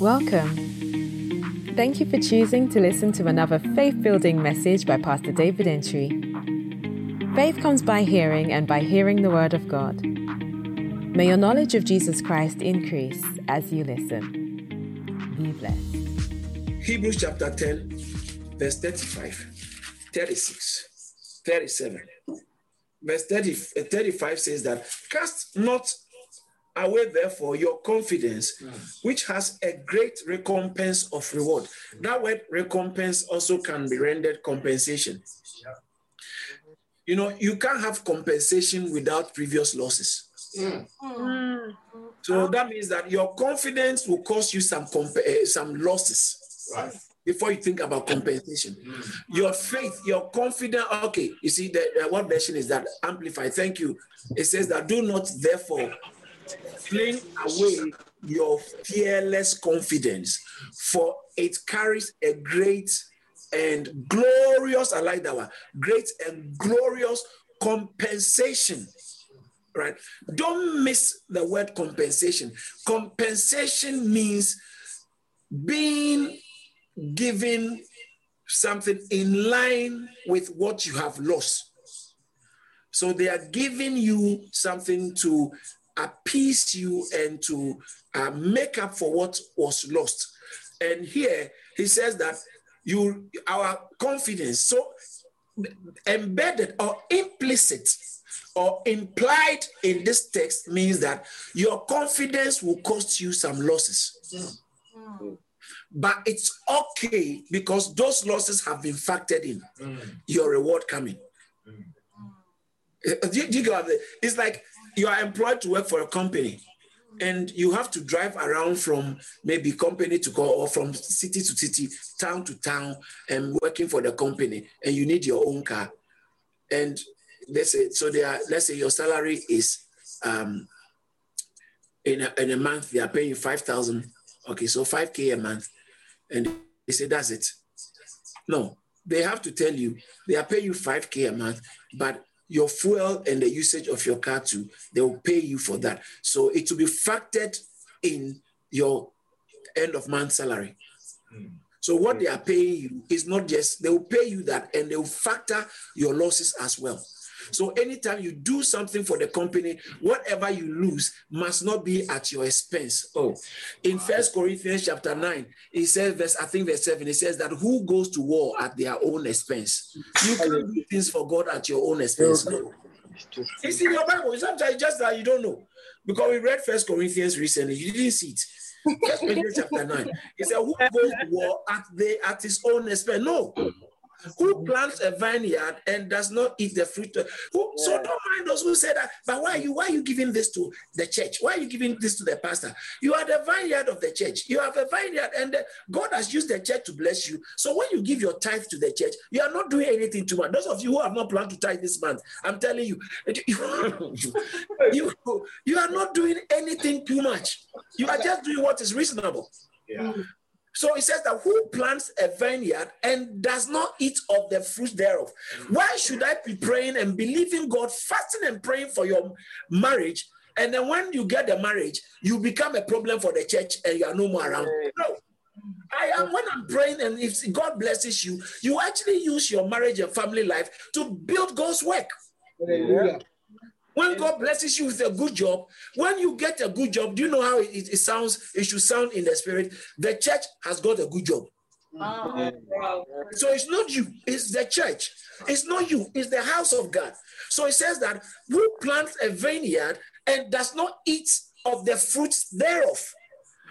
Welcome. Thank you for choosing to listen to another faith building message by Pastor David Entry. Faith comes by hearing, and by hearing the Word of God. May your knowledge of Jesus Christ increase as you listen. Be blessed. Hebrews chapter 10, verse 35, 36, 37. Verse 30, uh, 35 says that, Cast not away therefore your confidence, which has a great recompense of reward. That word recompense also can be rendered compensation. You know, you can't have compensation without previous losses. So that means that your confidence will cost you some comp- uh, some losses Right. before you think about compensation. Your faith, your confidence. Okay, you see, the, the what version is that amplified? Thank you. It says that do not therefore fling away your fearless confidence, for it carries a great and glorious. I like that one. Great and glorious compensation. Right? Don't miss the word compensation. Compensation means being given something in line with what you have lost. So they are giving you something to appease you and to uh, make up for what was lost. And here he says that you our confidence so embedded or implicit or implied in this text means that your confidence will cost you some losses. But it's okay because those losses have been factored in. Your reward coming. Uh, Do you, do you get it? It's like you are employed to work for a company and you have to drive around from maybe company to go or from city to city, town to town, and working for the company, and you need your own car. And let's say so they are, let's say your salary is um in a, in a month, they are paying five thousand. Okay, so 5k a month. And they say that's it. No, they have to tell you they are paying you 5k a month, but your fuel and the usage of your car too, they will pay you for that. So it will be factored in your end of month salary. So what they are paying you is not just they will pay you that and they will factor your losses as well. So anytime you do something for the company, whatever you lose must not be at your expense. Oh, in First Corinthians chapter 9, it says, verse, I think verse 7, it says that who goes to war at their own expense? You can't do things for God at your own expense. No. It's in your Bible. Sometimes just that you don't know. Because we read First Corinthians recently, you didn't see it. First Corinthians chapter 9. It said, Who goes to war at the at his own expense? No. Who plants a vineyard and does not eat the fruit? of- Who, So don't mind those who say that. But why are you why are you giving this to the church? Why are you giving this to the pastor? You are the vineyard of the church. You have a vineyard, and the- God has used the church to bless you. So when you give your tithe to the church, you are not doing anything too much. Those of you who have not planned to tithe this month, I'm telling you, you, you are not doing anything too much. You are just doing what is reasonable. Yeah. So it says that who plants a vineyard and does not eat of the fruit thereof? Why should I be praying and believing God, fasting and praying for your marriage? And then when you get the marriage, you become a problem for the church and you are no more around. No. I am when I'm praying, and if God blesses you, you actually use your marriage and family life to build God's work. When God blesses you with a good job, when you get a good job, do you know how it, it sounds? It should sound in the spirit. The church has got a good job. Ah, so it's not you, it's the church. It's not you, it's the house of God. So it says that who plants a vineyard and does not eat of the fruits thereof.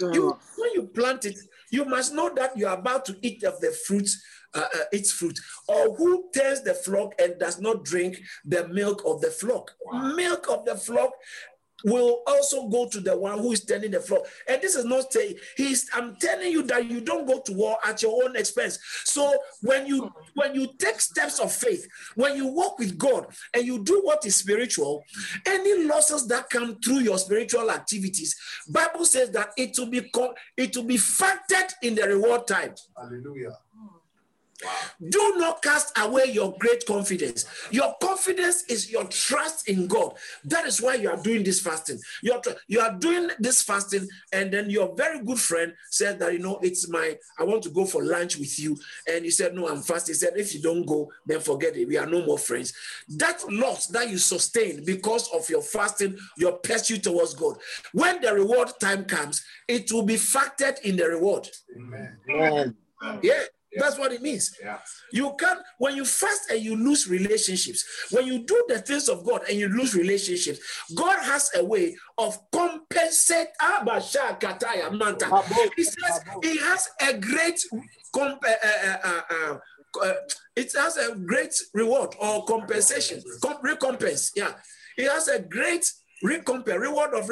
You when you plant it, you must know that you are about to eat of the fruits, uh, uh, its fruit. Or who tends the flock and does not drink the milk of the flock. Milk of the flock will also go to the one who is tending the flock. And this is not saying he's I'm telling you that you don't go to war at your own expense. So when you when you take steps of faith, when you walk with God and you do what is spiritual, any losses that come through your spiritual activities, Bible says that it will be co- it will be factored in the reward time. Hallelujah. Do not cast away your great confidence. Your confidence is your trust in God. That is why you are doing this fasting. You are, you are doing this fasting, and then your very good friend said that, you know, it's my, I want to go for lunch with you. And you said, No, I'm fasting. He said, If you don't go, then forget it. We are no more friends. That loss that you sustain because of your fasting, your pursuit towards God, when the reward time comes, it will be factored in the reward. Amen. Yeah. That's what it means. Yeah. You can when you fast and you lose relationships, when you do the things of God and you lose relationships, God has a way of compensate. He says He has a great comp- uh, uh, uh, uh, it has a great reward or compensation, recompense. Yeah, it has a great recompense, reward of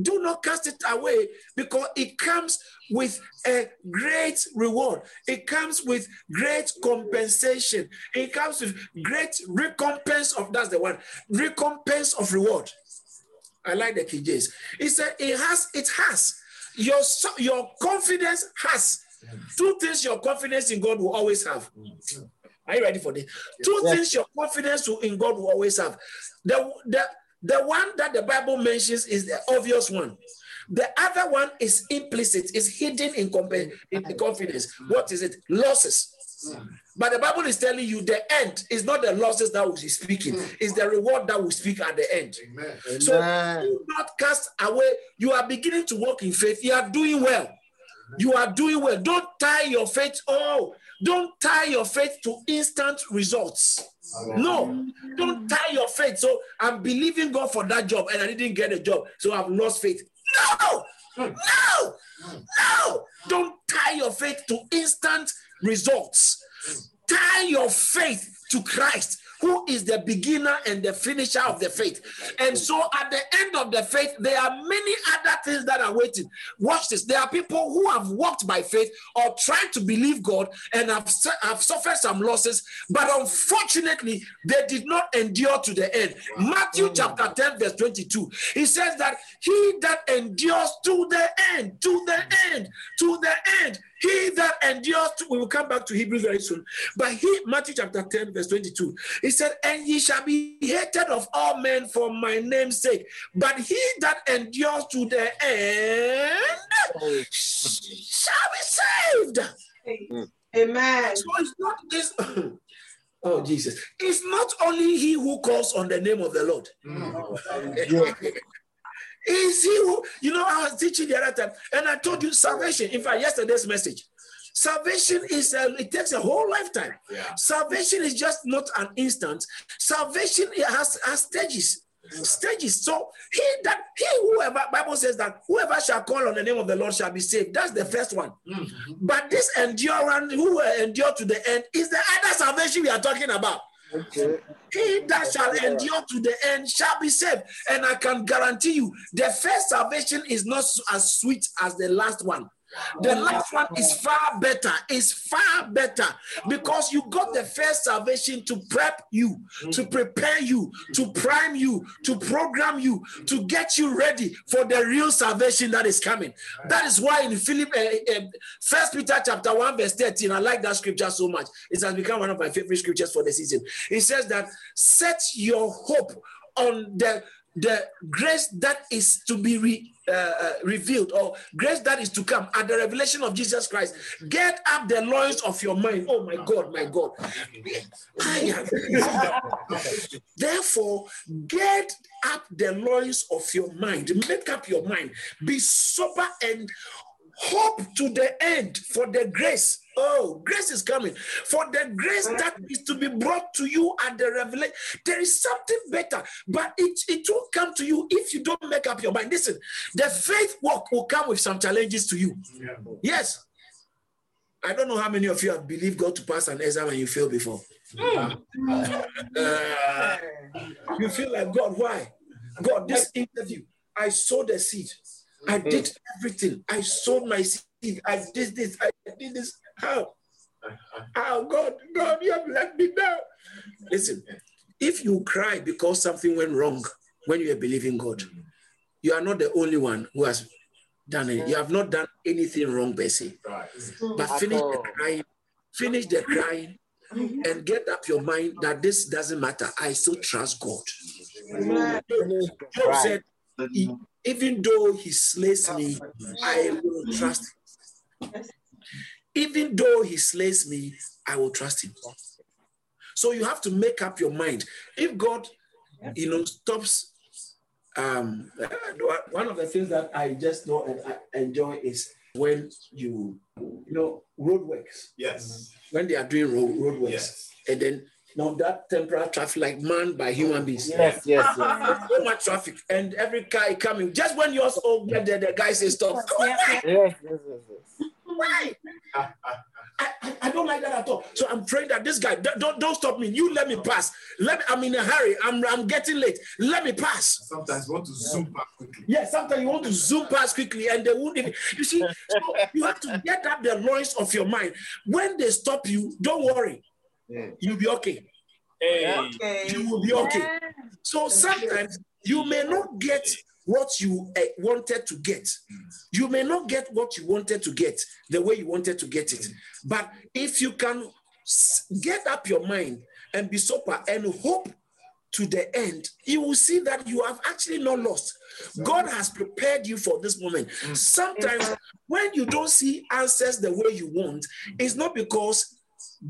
do not cast it away because it comes with a great reward. It comes with great compensation. It comes with great recompense of that's the one recompense of reward. I like the King James. It said it has, it has. Your, your confidence has two things your confidence in God will always have. Are you ready for this? Two things your confidence in God will always have. The, the, the one that the Bible mentions is the obvious one. The other one is implicit, is hidden in, in the confidence. What is it? Losses. But the Bible is telling you the end is not the losses that will be speaking, hmm. it's the reward that will speak at the end. Amen. So do not cast away. You are beginning to walk in faith. You are doing well. You are doing well. Don't tie your faith. Oh, don't tie your faith to instant results. No, don't tie your faith. So I'm believing God for that job and I didn't get a job. So I've lost faith. No, hmm. no, no. Don't tie your faith to instant results. Hmm. Tie your faith to Christ who is the beginner and the finisher of the faith. And so at the end of the faith, there are many other things that are waiting. Watch this. There are people who have walked by faith or tried to believe God and have, have suffered some losses, but unfortunately, they did not endure to the end. Matthew chapter 10, verse 22, he says that he that endures to the end, to the end, to the end, he that endures, to, we will come back to Hebrews very soon. But he, Matthew chapter 10, verse 22, he said, And ye shall be hated of all men for my name's sake. But he that endures to the end shall be saved. Amen. So it's not this. Oh, Jesus. It's not only he who calls on the name of the Lord. Mm. Is he who, you know, I was teaching the other time, and I told you salvation. In fact, yesterday's message, salvation is a, it takes a whole lifetime. Yeah. Salvation is just not an instant. Salvation has, has stages. Stages. So he that he whoever Bible says that whoever shall call on the name of the Lord shall be saved. That's the first one. Mm-hmm. But this endurance, who will endure to the end, is the other salvation we are talking about. Okay. He that shall endure to the end shall be saved. And I can guarantee you, the first salvation is not as sweet as the last one. The last one is far better, is far better because you got the first salvation to prep you, to prepare you, to prime you, to program you, to get you ready for the real salvation that is coming. That is why in Philip, uh, uh, First Peter chapter 1, verse 13, I like that scripture so much. It has become one of my favorite scriptures for the season. It says that set your hope on the the grace that is to be re, uh, uh, revealed or grace that is to come at the revelation of Jesus Christ. Get up the loins of your mind. Oh my God, my God. Therefore, get up the loins of your mind. Make up your mind. Be sober and hope to the end for the grace Oh, grace is coming. For the grace that is to be brought to you at the revelation, there is something better, but it, it won't come to you if you don't make up your mind. Listen, the faith walk will come with some challenges to you. Yeah. Yes. I don't know how many of you have believed God to pass an exam and you failed before. Mm. Uh, you feel like, God, why? God, this interview, I sowed the seed. I mm. did everything. I sowed my seed. I did this. I did this. How? Uh, uh. How, God, God, you have let me down. Listen, if you cry because something went wrong when you are believing God, mm. you are not the only one who has done it. You have not done anything wrong, Bessie. Mm. But finish the crying finish the crying, mm-hmm. and get up your mind that this doesn't matter. I still trust God. Job said, even though he slays me, I will trust him. Even though he slays me, I will trust him. So you have to make up your mind. If God, you know, stops, um, one of the things that I just know and I enjoy is when you, you know, roadworks. Yes. When they are doing road, roadworks, Yes. and then now that temporal traffic like manned by human beings. Yes, yes, yes. So much traffic, and every car coming. Just when yours all get there, the guy says stop. Yes, yes, yes, yes. Why? I, I, I don't like that at all. So I'm praying that this guy don't don't, don't stop me. You let me pass. Let me. I'm in a hurry. I'm I'm getting late. Let me pass. Sometimes you want to zoom back quickly. Yeah, sometimes you want to zoom past quickly and they won't even. You see, so you have to get up the noise of your mind. When they stop you, don't worry. Yeah. You'll be okay. Okay. You will be okay. So sometimes you may not get what you uh, wanted to get. You may not get what you wanted to get the way you wanted to get it. But if you can s- get up your mind and be sober and hope to the end, you will see that you have actually not lost. God has prepared you for this moment. Sometimes when you don't see answers the way you want, it's not because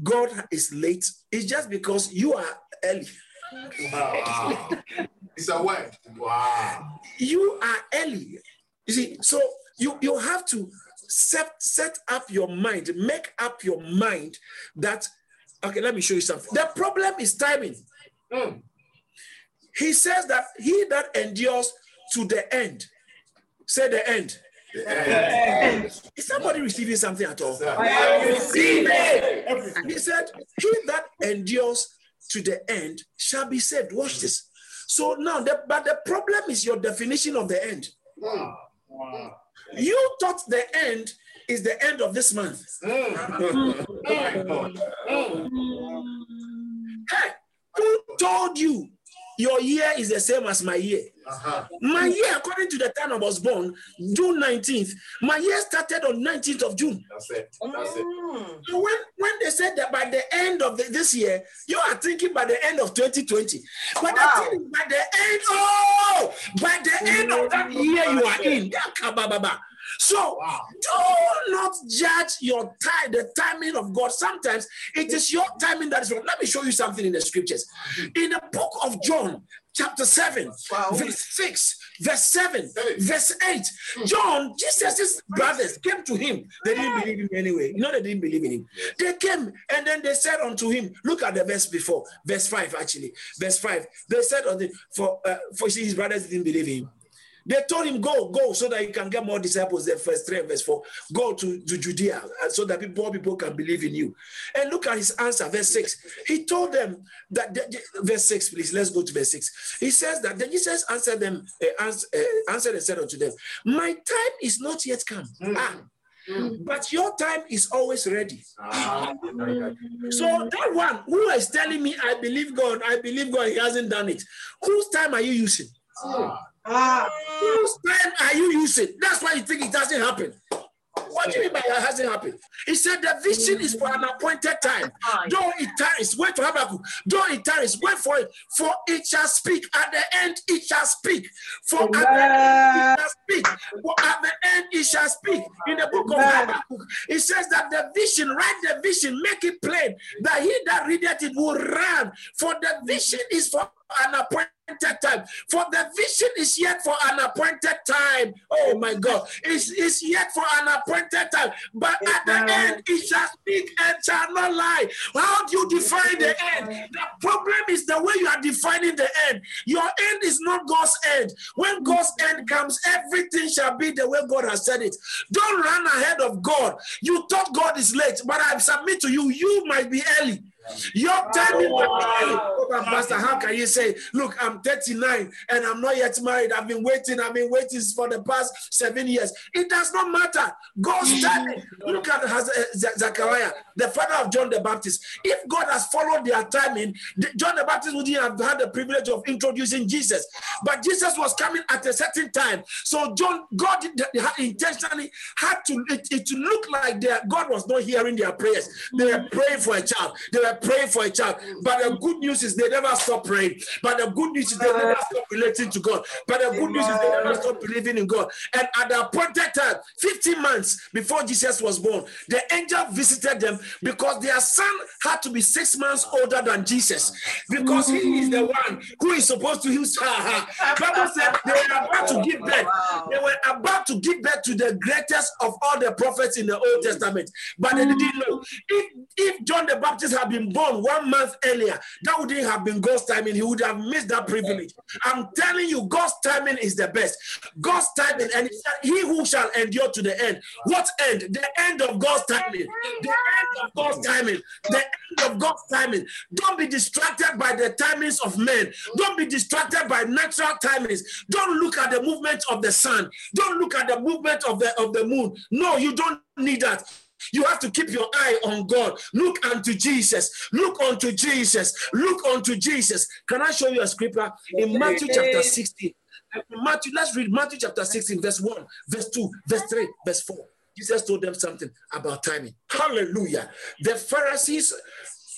God is late, it's just because you are early. Wow. it's a word. Wow. You are early. You see, so you, you have to set, set up your mind, make up your mind that, okay, let me show you something. The problem is timing. Mm. He says that he that endures to the end, say the end. Yeah. Is somebody receiving something at all? Sir. I receive He said, He that endures to the end shall be saved. Watch this. So now, the, but the problem is your definition of the end. Mm. You thought the end is the end of this month. Mm. My God. Hey, who told you your year is the same as my year? Uh-huh. My year, according to the time I was born, June 19th, my year started on 19th of June. That's it. That's it. Mm. So when, when they said that by the end of the, this year, you are thinking by the end of 2020. But Wow. the thing is, by the end, oh, by the end of that year you are in. So Wow. do not judge your time, the timing of God. Sometimes it is your timing that is wrong. Let me show you something in the scriptures. In the book of John, chapter 7, Wow. verse 6, verse 7, Seven. verse 8. John, Jesus' brothers came to him. They didn't believe him anyway. You know, they didn't believe in him. They came and then they said unto him, Look at the verse before, verse 5, actually. Verse 5. They said unto him, for uh, for see, his brothers didn't believe him. They told him, Go, go, so that you can get more disciples. There, verse 3 and verse 4. Go to, to Judea uh, so that people, more people can believe in you. And look at his answer, verse 6. He told them that, verse 6, please, let's go to verse 6. He says that then Jesus answered them, uh, ans- uh, answered and said unto them, My time is not yet come. Ah, but your time is always ready. Ah. So that one who is telling me, I believe God, I believe God, he hasn't done it. Whose time are you using? Ah. Ah. Whose time are you using? That's why you think it doesn't happen. What do you mean by it hasn't happened? He said the vision is for an appointed time. Though it tarries, wait for Habakkuk. Though it tarries, wait for it. For it shall speak. At the end, it shall speak. For at the end, it shall speak. For at the end, it shall speak. In the book of Amen. Habakkuk, it says that the vision, write the vision, make it plain, that he that readeth it will run. For the vision is for an appointed time. For the vision is yet for an appointed time. Oh my God. It's, it's yet for an appointed time. But at the end, it shall speak and shall not lie. How do you define the end? The problem is the way you are defining the end. Your end is not God's end. When God's end comes, everything shall be the way God has said it. Don't run ahead of God. You thought God is late, but I submit to you, you might be early. Your timing might be early. but Pastor, how can you say, look, I'm 39 and I'm not yet married? I've been waiting, I've been waiting for the past seven years. It does not matter. God's timing. Look at uh, Zechariah, the father of John the Baptist. If God has followed their timing, John the Baptist wouldn't have had the privilege of introducing Jesus. But Jesus was coming at a certain time. So John, God intentionally had to it, it look like their God was not hearing their prayers. They were praying for a child. They were praying for a child. But the good news is they never stop praying. But the good news is they never stop relating to God. But the good news is they never stop believing in God. And at the appointed time, 15 months before Jesus was born, the angel visited them because their son had to be six months older than Jesus. Because he is the one who is supposed to use her. Bible said they were about to give birth. They were about to give birth to the greatest of all the prophets in the Old Testament. But they didn't know. If, if John the Baptist had been born one month earlier, that wouldn't have been God's timing. He would have missed that privilege. I'm telling you, God's timing is the best. God's timing, and he who shall endure to the end. What end? The end of God's timing. The end of God's timing. The end of God's timing. Don't be distracted by the timings of men. Don't be distracted by natural timings. Don't look at the movement of the sun. Don't look at the movement of the of the moon. No, you don't need that. You have to keep your eye on God. Look unto Jesus. Look unto Jesus. Look unto Jesus. Can I show you a scripture in Matthew chapter 16? Matthew, let's read Matthew chapter 16, verse 1, verse 2, verse 3, verse 4. Jesus told them something about timing. Hallelujah. The Pharisees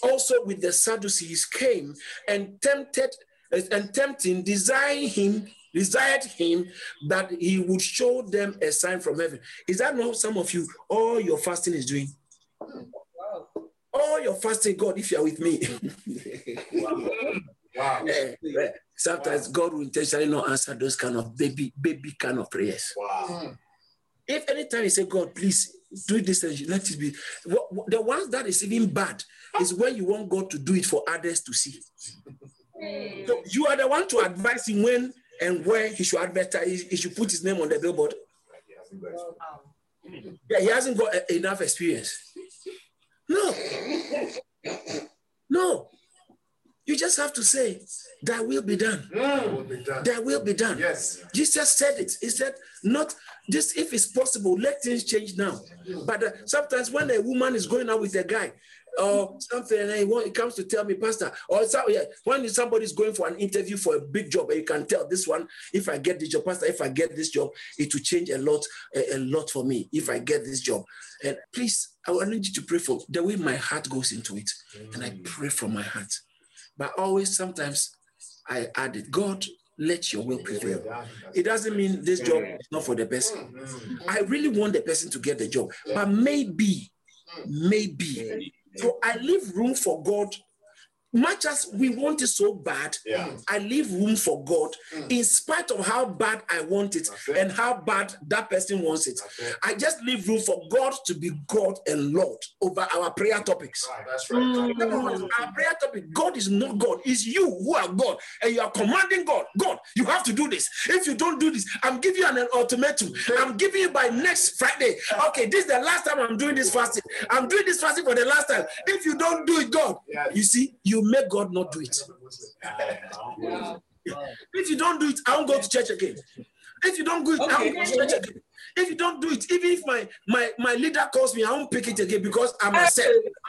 also with the Sadducees came and tempted and tempting, desiring him, desired him that he would show them a sign from heaven. Is that not some of you? All your fasting is doing. All your fasting, God, if you are with me. Wow. Eh, eh, Sometimes God will intentionally not answer those kind of baby, baby kind of prayers. Wow. If anytime you say, God, please do this, and let it be. What- what- The ones that is even bad is when you want God to do it for others to see. So you are the one to advise him when and where he should advertise, he should put his name on the billboard. Yeah, he hasn't got enough experience. No. No. You just have to say, "That will be done. Will be done. Thy will be done. Yes. Jesus said it. He said, not this, if it's possible, let things change now. But uh, sometimes when a woman is going out with a guy or something, and he, want, he comes to tell me, Pastor, or so, yeah, when somebody is going for an interview for a big job, and you can tell this one, if I get this job, Pastor, if I get this job, it will change a lot, a, a lot for me if I get this job. And please, I want you to pray for the way my heart goes into it. And I mm. pray from my heart. But always, sometimes I add it, God, let your will prevail. It doesn't mean this job is not for the person. Mm, mm. I really want the person to get the job, but maybe, maybe. So I leave room for God. Much as we want it so bad, Yeah. I leave room for God mm. in spite of how bad I want it That's it. and how bad that person wants it. That's it. I just leave room for God to be God and Lord over our prayer topics. Right, That's right. Number one, mm. Our prayer topic God is not God, it's you who are God, and you are commanding God. God, you have to do this. If you don't do this, I'm giving you an ultimatum. I'm giving you by next Friday. Okay, this is the last time I'm doing this fasting. I'm doing this fasting for the last time. If you don't do it, God, Yeah. you see, you make God not do it. If you don't do it, I won't go to church again. If you don't do it, I won't go to church again. If you don't do it, even if my my my leader calls me, I won't pick it again because I'm upset.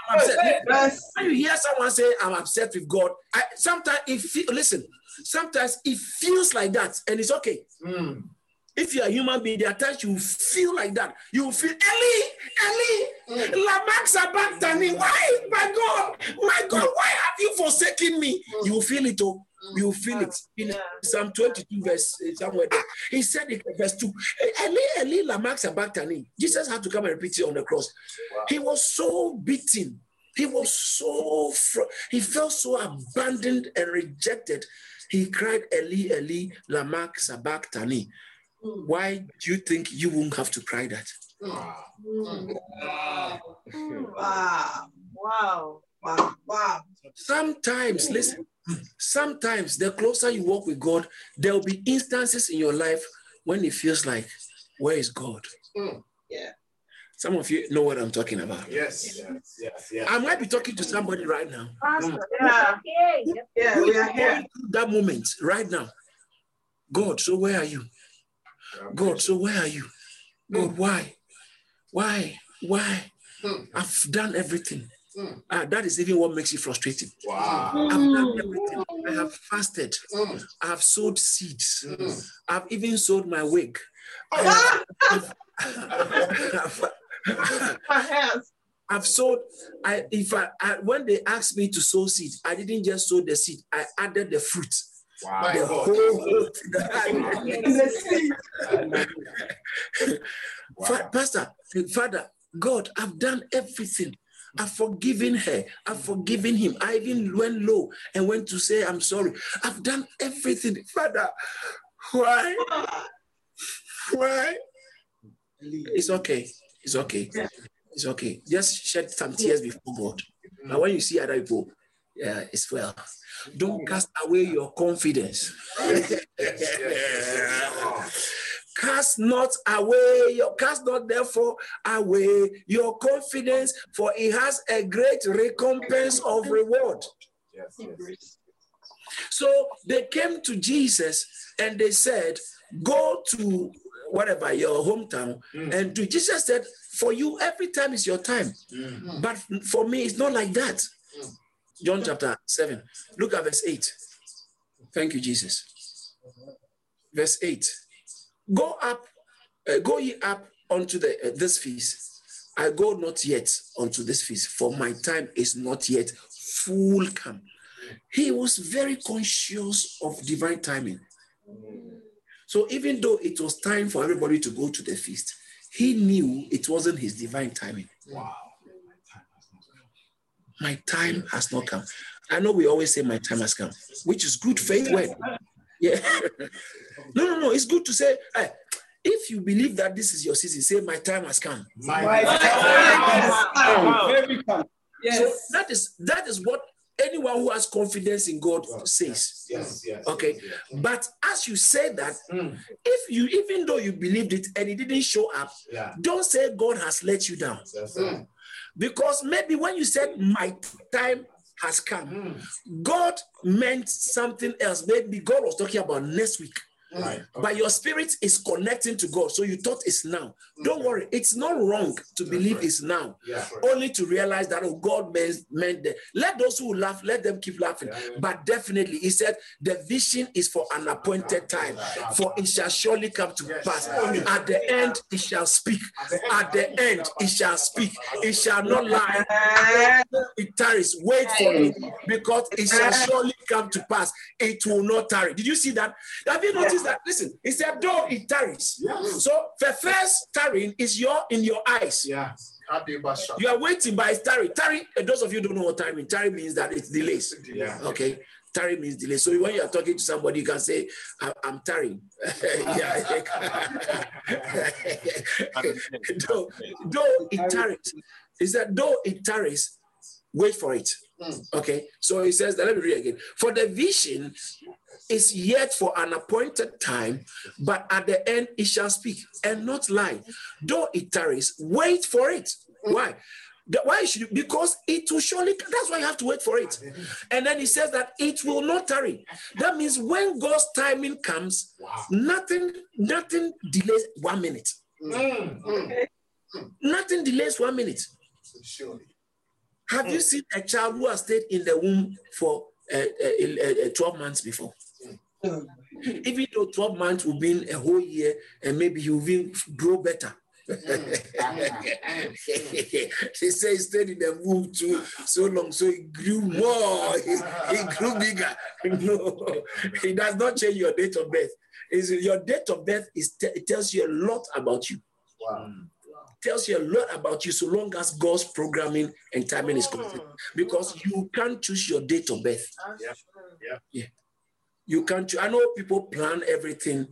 I'm upset. Yes. When you hear someone say, I'm upset with God, I, sometimes it feel, listen, sometimes it feels like that and it's okay. Mm. If you're a human being, there are times you feel like that. You feel, Eli, Eli, Lamak Sabachthani, why, my God, my God, why have you forsaken me? You will feel it, oh. Mm. You will feel it. In Psalm 22, verse uh, somewhere there. He said it, verse 2. Eh, Eli, Eli, Lamak Sabachthani. Jesus had to come and repeat it on the cross. He was so beaten. He was so, fr- he felt so abandoned and rejected. He cried, Eli, Eli, Lamak Sabachthani. Mm. Why do you think you won't have to cry that? Mm. Wow. Wow. Wow. Wow. Wow. Sometimes, listen, sometimes the closer you walk with God, there will be instances in your life when it feels like, where is God? Yeah. Some of you know what I'm talking about. Yes, yes, yes, yes. I might be talking to somebody right now. Yeah. Hmm. Yeah, we are here. That moment right now. God, so where are you? God, so where are you? God, why? Why? Why? Hmm. I've done everything. Hmm. Ah, that is even what makes you frustrated. Wow. I've done everything. I have fasted. Mm, I have sowed seeds. mm. I've even sowed my wig. I have- I've- My hands. I've sold. I if I, I when they asked me to sow seeds, I didn't just sow the seed. I added the fruit. My The whole In the sea. Fa- Pastor, Father, God, I've done everything. I've forgiven her. I've forgiven him. I even went low and went to say, I'm sorry. I've done everything. Father, why? Why? It's okay. It's okay. It's okay. Just shed some tears before God. But when you see other people, yeah, it's well. Don't cast away your confidence. Cast not away your cast not therefore away your confidence, for it has a great recompense of reward. Yes, yes. So they came to Jesus and they said, Go to whatever your hometown Mm. and do. Jesus said, For you, every time is your time. Mm. But for me, it's not like that. Mm. John chapter 7. Look at verse 8. Thank you, Jesus. Verse 8. Go up, uh, go ye up unto the, uh, this feast. I go not yet unto this feast, for my time is not yet full come. He was very conscious of divine timing. So even though it was time for everybody to go to the feast, he knew it wasn't his divine timing. Wow. My time has not come. I know we always say my time has come, which is good faith word. Yeah. no, no, no. It's good to say, hey, if you believe that this is your season, say my time has come. My my time, has Very calm. So that is that is what anyone who has confidence in God says. Yes, yes. Okay. yes, yes. But as you say that, Mm. if you even though you believed it and it didn't show up, Yeah. don't say God has let you down. Yes. Because maybe when you said my time has come, Mm. God meant something else. Maybe God was talking about next week. Right. But your spirit is connecting to God. So you thought it's now. Don't worry. It's not wrong to believe it's now. Yeah. Only to realize that oh, God meant, meant that. Let those who laugh, let them keep laughing. Yeah, yeah. But definitely, he said, the vision is for an appointed time, for it shall surely come to Yes. pass. At the end, it shall speak. At the end, it shall speak. It shall not lie. It tarries. Wait for it because it shall surely come to pass. It will not tarry. Did you see that? Have you noticed that? Listen, he said, though it tarries. Yeah. So the first tarrying is your in your eyes. Yeah. You are waiting by tarry. Tarry, and uh, those of you don't know what tarry means, tarry means that it delays. Yeah. Okay. Tarry means delay. So when you are talking to somebody, you can say, "I- I'm tarrying. yeah. though, though it tarries, he said, though it tarries, wait for it. Mm. Okay. So he says, that, let me read again. For the vision is yet for an appointed time, but at the end it shall speak and not lie. Though it tarries, wait for it. Why? The- why should you? Because it will surely. That's why you have to wait for it. And then he says that it will not tarry. That means when God's timing comes, Wow. nothing, nothing delays one minute. Mm. Mm. Nothing delays one minute. Surely. Have you seen a child who has stayed in the womb for uh, uh, uh, 12 months before? Even though 12 months will be a whole year and maybe he will grow better. he said he stayed in the womb too so long, so he grew more, he, he grew bigger. No, it does not change your date of birth. Is your date of birth is it tells you a lot about you. Wow. Tells you a lot about you so long as God's programming and timing is complete. Because you can't choose your date of birth. Yeah. Yeah. You can't. I know people plan everything,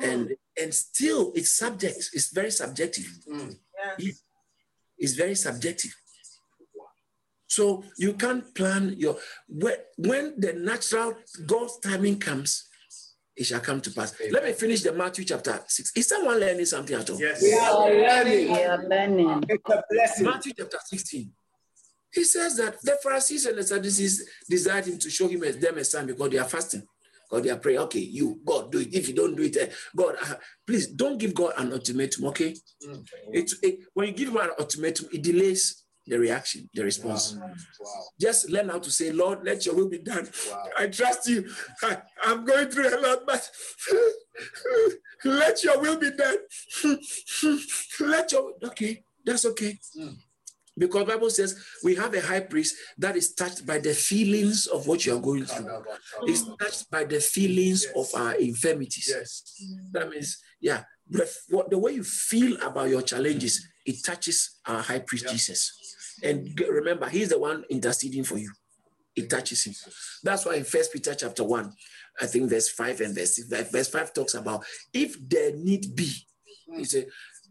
and and still it's subject. It's very subjective. Mm. It's very subjective. So you can't plan your when when the natural God's timing comes, it shall come to pass. Let me finish the Matthew chapter 6. Is someone learning something at all? Yes. We are learning. We are learning. It's a blessing. Matthew chapter 16. He says that the Pharisees and the Sadducees desired him to show him as them a sign because they are fasting. Or they are praying, okay, you, God, do it. If you don't do it, eh, God, uh, please don't give God an ultimatum, okay? Mm. It, it, when you give him an ultimatum, it delays the reaction, the response. Wow. Just learn how to say, Lord, let your will be done. Wow. I trust you. I, am going through a lot, but let your will be done. let your okay, that's okay. Mm. Because Bible says we have a high priest that is touched by the feelings of what you are going through. Is touched by the feelings Yes. of our infirmities. Yes. That means, yeah, the, what, the way you feel about your challenges, it touches our high priest Yeah. Jesus. And remember, he's the one interceding for you. It touches him. That's why in First Peter chapter one, I think verse five and verse six, verse five talks about if there need be. He said,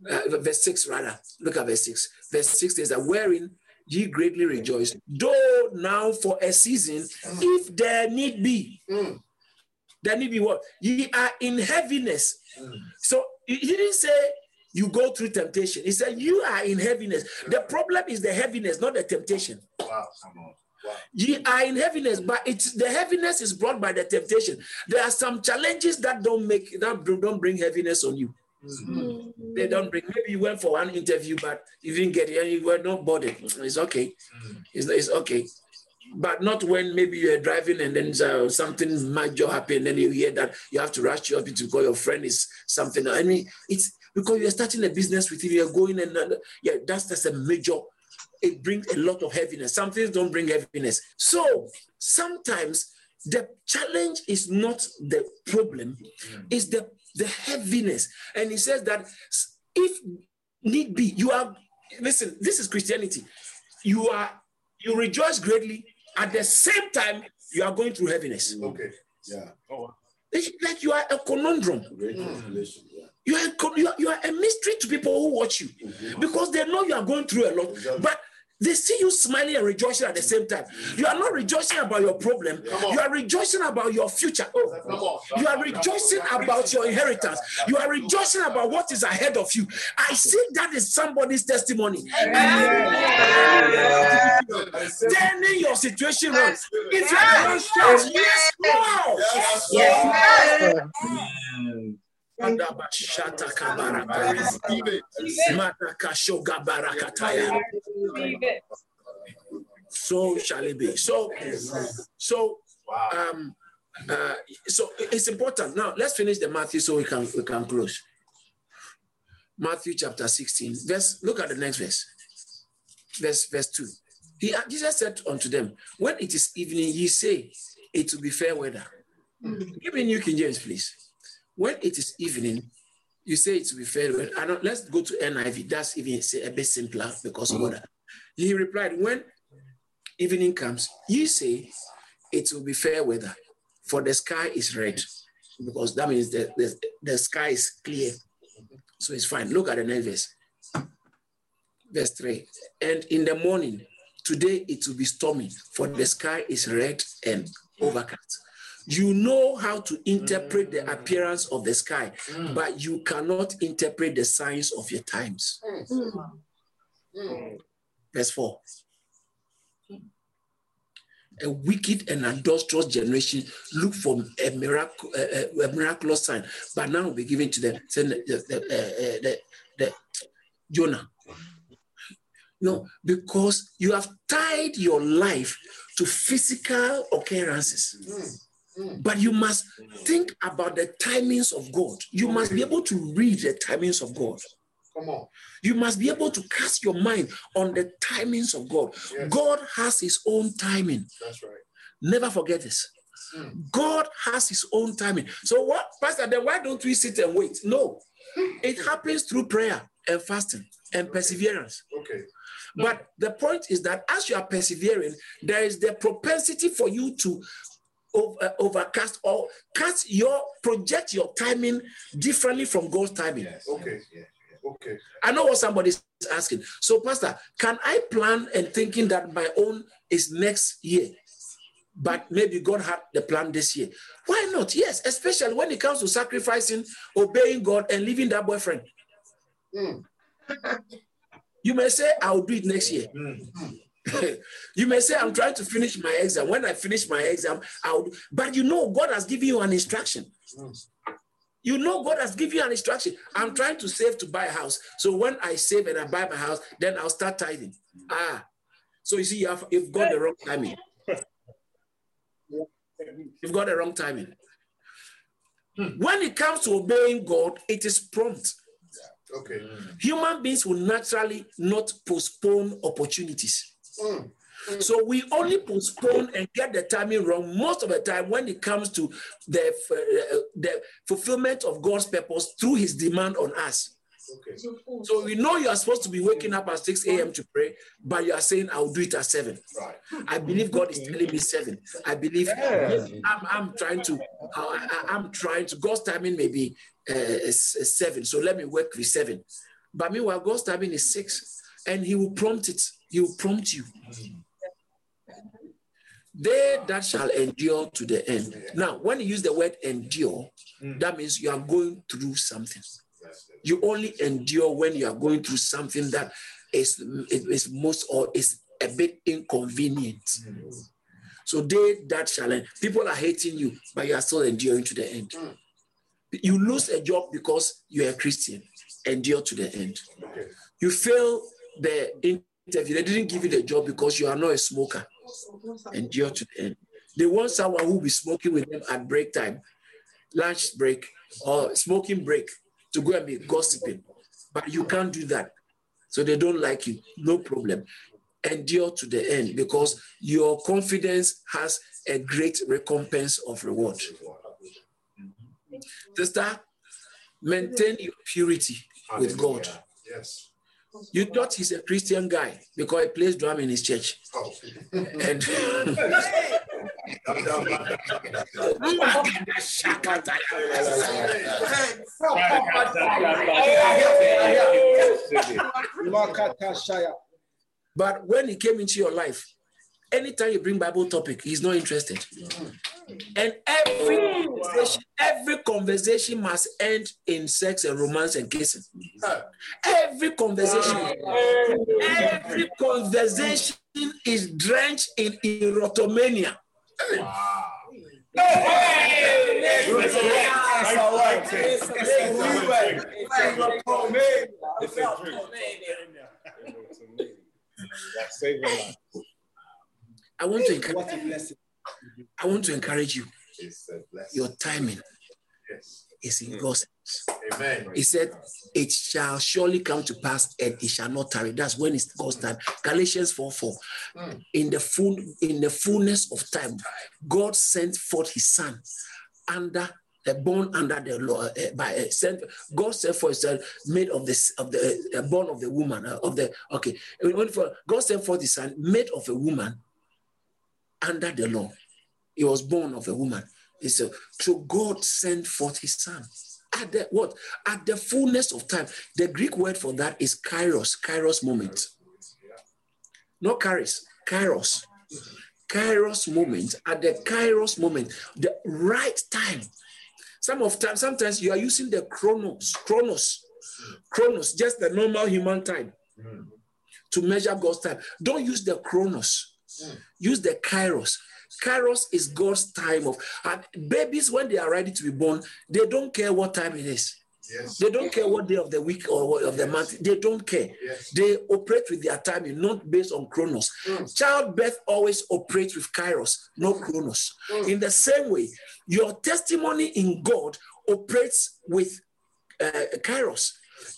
uh, verse six rather. Look at verse six. Verse six says that wherein ye greatly rejoice, though now for a season, if there need be. Mm. There need be what? Ye are in heaviness. Mm. So he didn't say you go through temptation. He said you are in heaviness. The problem is the heaviness, not the temptation. Wow. Come on. Wow. Ye are in heaviness, but it's the heaviness is brought by the temptation. There are some challenges that don't make that don't bring heaviness on you. Mm. They don't bring. Maybe you went for one interview, but you didn't get it, and you were not bothered. It's okay. Mm. It's, it's okay. But not when maybe you're driving and then uh, something major happened, and then you hear that you have to rush to your hospital because your friend is something. I mean, it's because you're starting a business with him, you're going and uh, yeah, that's that's a major. It brings a lot of heaviness. Some things don't bring heaviness. So sometimes the challenge is not the problem, it's the the heaviness. And he says that if need be, you are listen, this is Christianity. You are you rejoice greatly at the same time you are going through heaviness. Okay. Yeah. Oh. It's like you are a conundrum. Great Mm. revelation. Yeah. You are, a you, are, you are a mystery to people who watch you because they know you are going through a lot, but they see you smiling and rejoicing at the same time. You are not rejoicing about your problem, you are rejoicing about your future. Oh, you are rejoicing about your inheritance. You are rejoicing about what is ahead of you. I see that is somebody's testimony. Turning your situation around. If you are shout, yes, Lord. Yes. Madabashata kabaraka. Receive it. Matakashoga barakataya. So shall it be. So, so um uh so it's important. Now let's finish the matthew so we can we can close. Matthew chapter 16 verse look at the next verse. Verse verse 2 he jesus said unto them when it is evening ye say it will be fair weather give me new king james please when it is evening you say it will be fair weather I don't, let's go to niv that's even say a bit simpler because of mm-hmm. weather he replied when evening comes you say it will be fair weather, for the sky is red, because that means the, the, the sky is clear. So it's fine. Look at the next verse. Verse 3. And in the morning, today it will be stormy, for the sky is red and overcast. You know how to interpret the appearance of the sky, but you cannot interpret the signs of your times. Mm. Verse 4. A wicked and adulterous generation look for a miracle, a, a miraculous sign, but now will be given to them. Saying the, the, uh, uh, the, the Jonah. No, because you have tied your life to physical occurrences. But you must think about the timings of God. You must be able to read the timings of God. Come on. You must be able to cast your mind on the timings of God. Yes. God has his own timing. That's right. Never forget this. Mm. God has his own timing. So what, Pastor, then why don't we sit and wait? No. It happens through prayer and fasting and perseverance. Okay. But the point is that as you are persevering, there is the propensity for you to over, uh, overcast or cast your project your timing differently from God's timing. Okay. Okay. I know what somebody's asking. So, Pastor, can I plan and thinking that my own is next year? but maybe God had the plan this year. Why not? Yes, especially when it comes to sacrificing, obeying God, and leaving that boyfriend. Mm. You may say, I'll do it next year. Hmm. Hmm. you may say, I'm trying to finish my exam. When I finish my exam, I'll. But you know, God has given you an instruction. You know, God has given you an instruction. I'm trying to save to buy a house. So when I save and I buy my house, then I'll start tithing. Ah, so you see, you have, you've got the wrong timing. You've got the wrong timing. When it comes to obeying God, it is prompt. Okay. Human beings will naturally not postpone opportunities. Mm. So we only postpone and get the timing wrong most of the time when it comes to the, uh, the fulfillment of God's purpose through his demand on us. Okay. So we know you are supposed to be waking up at 6 a.m. to pray, but you are saying, I'll do it at 7. Right. I believe God is telling me 7. I believe Yeah. I'm, I'm trying to, I, I'm trying to, God's timing may be uh, s- 7. So let me work with 7. But meanwhile, God's timing is 6. And he will prompt it. He will prompt you. They that shall endure to the end. Now, when you use the word endure, that means you are going through something. You only endure when you are going through something that is, is most or is a bit inconvenient. So they that shall end. People are hating you, but you are still enduring to the end. Mm. You lose a job because you're a Christian. Endure to the end. You fail the interview. They didn't give you the job because you are not a smoker. Endure to the end. They want someone who will be smoking with them at break time, lunch break, or smoking break to go and be gossiping. But you can't do that. So they don't like you. No problem. Endure to the end because your confidence has a great recompense of reward. Sister, maintain your purity with God. Yes. You thought he's a Christian guy because he plays drum in his church. Oh. And but when he came into your life, anytime you bring Bible topic, he's not interested. And every conversation, every conversation must end in sex and romance and kissing. Every conversation, every conversation is drenched in erotomania. I want to encourage, I want to encourage you. It's a blessing. Your timing Yes. is in God's hands. Amen. He said, It shall surely come to pass and it shall not tarry. That's when it's God's time. Galatians 4 4. Mm. In the full, in the fullness of time, God sent forth his son under uh, born under the law uh, by uh, sent God sent for himself made of this of the uh, born of the woman of the okay God sent forth his son made of a woman under the law. He was born of a woman. He said, so God sent forth his son. At the what? At the fullness of time. The Greek word for that is kairos kairos moment. Not kairos kairos. Kairos moment. At the kairos moment the right time. Some of time sometimes you are using the chronos chronos chronos just the normal human time to measure god's time. Don't use the chronos Mm. use the kairos kairos is god's time of and babies when they are ready to be born they don't care what time it is Yes. they don't care what day of the week or of the month they don't care Yes. they operate with their timing, not based on chronos. Mm. Childbirth always operates with kairos, not chronos. Mm. In the same way, your testimony in God operates with uh, kairos,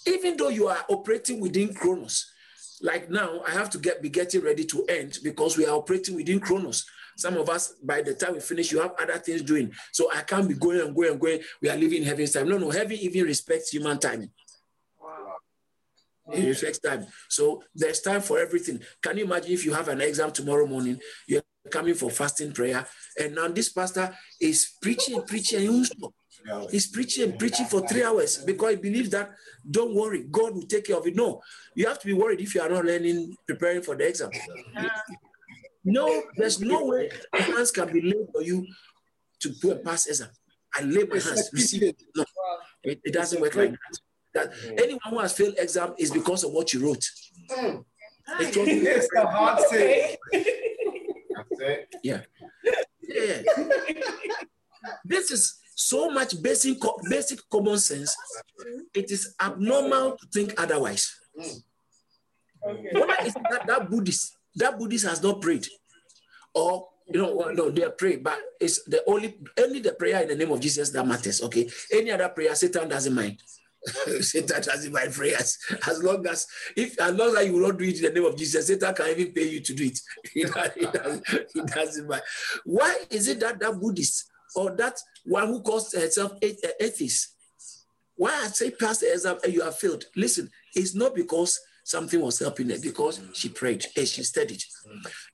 even though you are operating within chronos. Like now, I have to get be getting ready to end because we are operating within chronos. Some of us, by the time we finish, you have other things doing. So I can't be going and going and going. We are living in heaven's time. No, no, heaven even respects human timing. It respects time. So there's time for everything. Can you imagine if you have an exam tomorrow morning, you're coming for fasting prayer, and now this pastor is preaching preaching and he won't stop. He's preaching and preaching for three hours because he believes that don't worry, God will take care of it. No, you have to be worried if you are not learning, preparing for the exam. No, there's no way hands can be laid for you to do a pass exam. I lay my hands, receive it. No, it, it doesn't work like that. That anyone who has failed exam is because of what you wrote. It was- It's the hard it. yeah. Yeah. This is so much basic basic common sense. It is abnormal to think otherwise. Why is that that Buddhist that Buddhist has not prayed, or you know no they prayed, but it's the only only the prayer in the name of Jesus that matters. Okay, any other prayer Satan doesn't mind. Satan doesn't mind prayers as long as if as long as you will not do it in the name of Jesus, Satan can even pay you to do it. He, does, he, doesn't, he doesn't mind. Why is it that that Buddhist or that one who calls herself atheist? Why I say pass the exam and you have failed? Listen, it's not because something was helping her, because she prayed and she studied.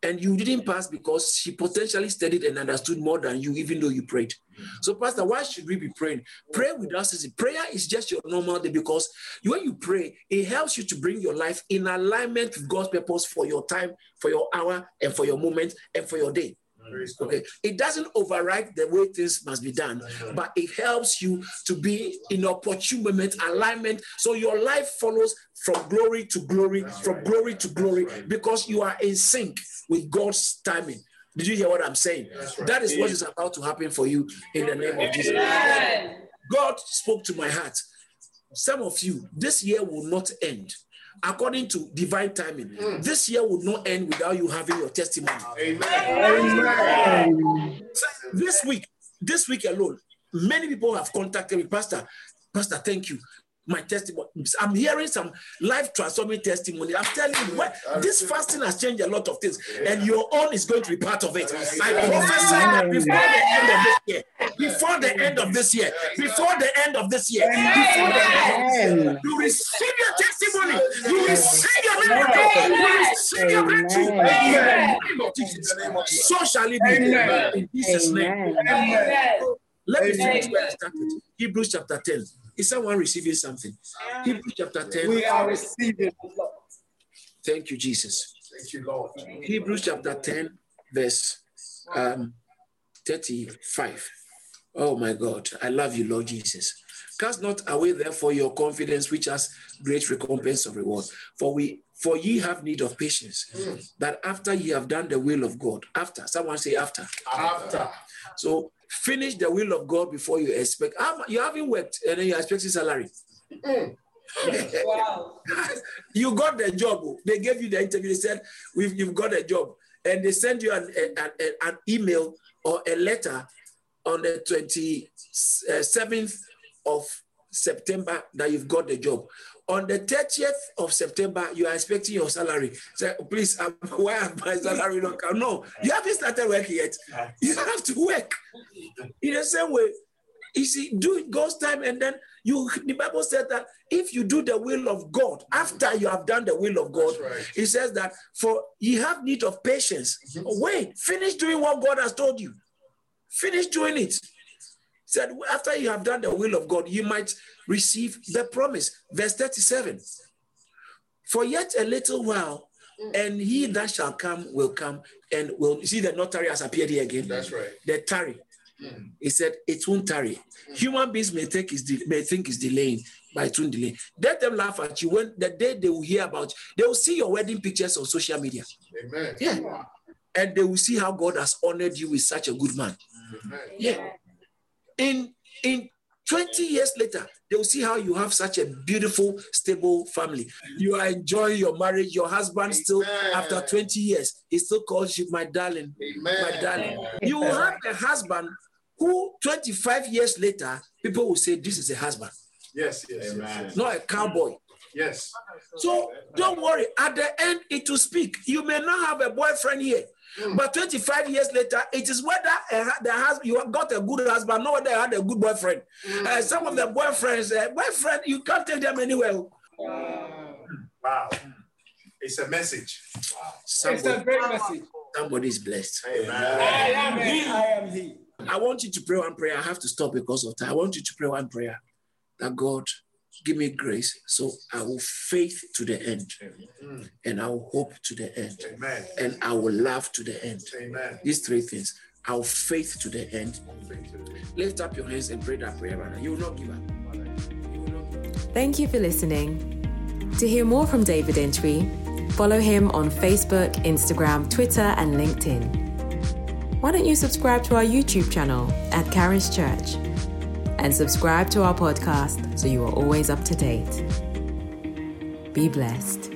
And you didn't pass because she potentially studied and understood more than you, even though you prayed. So, Pastor, why should we be praying? Pray without ceasing. Prayer is just your normal day because when you pray, it helps you to bring your life in alignment with God's purpose for your time, for your hour, and for your moment, and for your day. Okay, it doesn't override the way things must be done, but it helps you to be in opportune moment alignment. So your life follows from glory to glory, from glory to glory, because you are in sync with God's timing. Did you hear what I'm saying? That is what is about to happen for you in the name of Jesus. God spoke to my heart. Some of you, this year will not end. According to divine timing, hmm. this year will not end without you having your testimony. This week, this week alone, many people have contacted me, Pastor. Pastor, thank you. My testimony. I'm hearing some life transforming testimony. I'm telling you, what, this fasting has changed a lot of things, and your own is going to be part of it. I prophesy that before the end of this year, before the end of this year, before the end of this year, before the end of this year, you receive your testimony, you receive your miracle, you receive your breakthrough. In the name of Jesus. So shall it be. In Jesus' name. Let me finish where I started. Hebrews chapter 10. Is someone receiving something? Hebrews chapter 10. We are receiving. Thank you, Jesus. Thank you, Lord. Hebrews chapter 10, verse um, 35. Oh my God, I love you, Lord Jesus. Cast not away, therefore, your confidence, which has great recompense of reward. For we for ye have need of patience, that after ye have done the will of God, after someone say after. After. So finish the will of God before you expect. You haven't worked and then you're expecting salary. Wow. Mm. you got the job. They gave you the interview. They said, We've, You've got a job. And they send you an, an, an- an email or a letter on the 27th uh, of September that you've got the job. On the 30th of September, you are expecting your salary. Say, please, um, why have my salary not come? No, you haven't started working yet. You have to work. In the same way, you see, do it God's time, and then you. The Bible said that if you do the will of God after you have done the will of God, right. it says that for you have need of patience. Wait, finish doing what God has told you. Finish doing it. Said after you have done the will of God, you might receive the promise. Verse 37. For yet a little while, and he that shall come will come and will see the notary has appeared here again. That's right. The tarry. Hmm. He said it won't tarry. Hmm. Human beings may think is de- may think is delaying, but it won't delay. Let them laugh at you when the day they will hear about they will see your wedding pictures on social media. Amen. Yeah. And they will see how God has honored you with such a good man. Amen. Yeah. In in 20 years later, they will see how you have such a beautiful, stable family. You are enjoying your marriage. Your husband still, after 20 years, he still calls you my darling, my Amen. darling. You will have a husband who 25 years later, people will say, This is a husband, Yes, yes, yes. not a cowboy. Yes. So don't worry. At the end, it will speak. You may not have a boyfriend here, but 25 years later, it is whether a the husband you got a good husband, not whether you had a good boyfriend. Uh, some of the boyfriends, uh, boyfriend, you can't take them anywhere. Wow. It's a message. It's Somebody, a great message. somebody is blessed. I am he. I am he. I want you to pray one prayer. I have to stop because of time. I want you to pray one prayer that God give me grace so I will faith to the end, and I will hope to the end, Amen. and I will love to the end. Amen. These three things. Our faith to the end. Lift up your hands and pray that prayer, brother. You will not give up. You will not give up. Thank you for listening. To hear more from David Entry, follow him on Facebook, Instagram, Twitter, and LinkedIn. Why don't you subscribe to our YouTube channel at Karis Church and subscribe to our podcast so you are always up to date? Be blessed.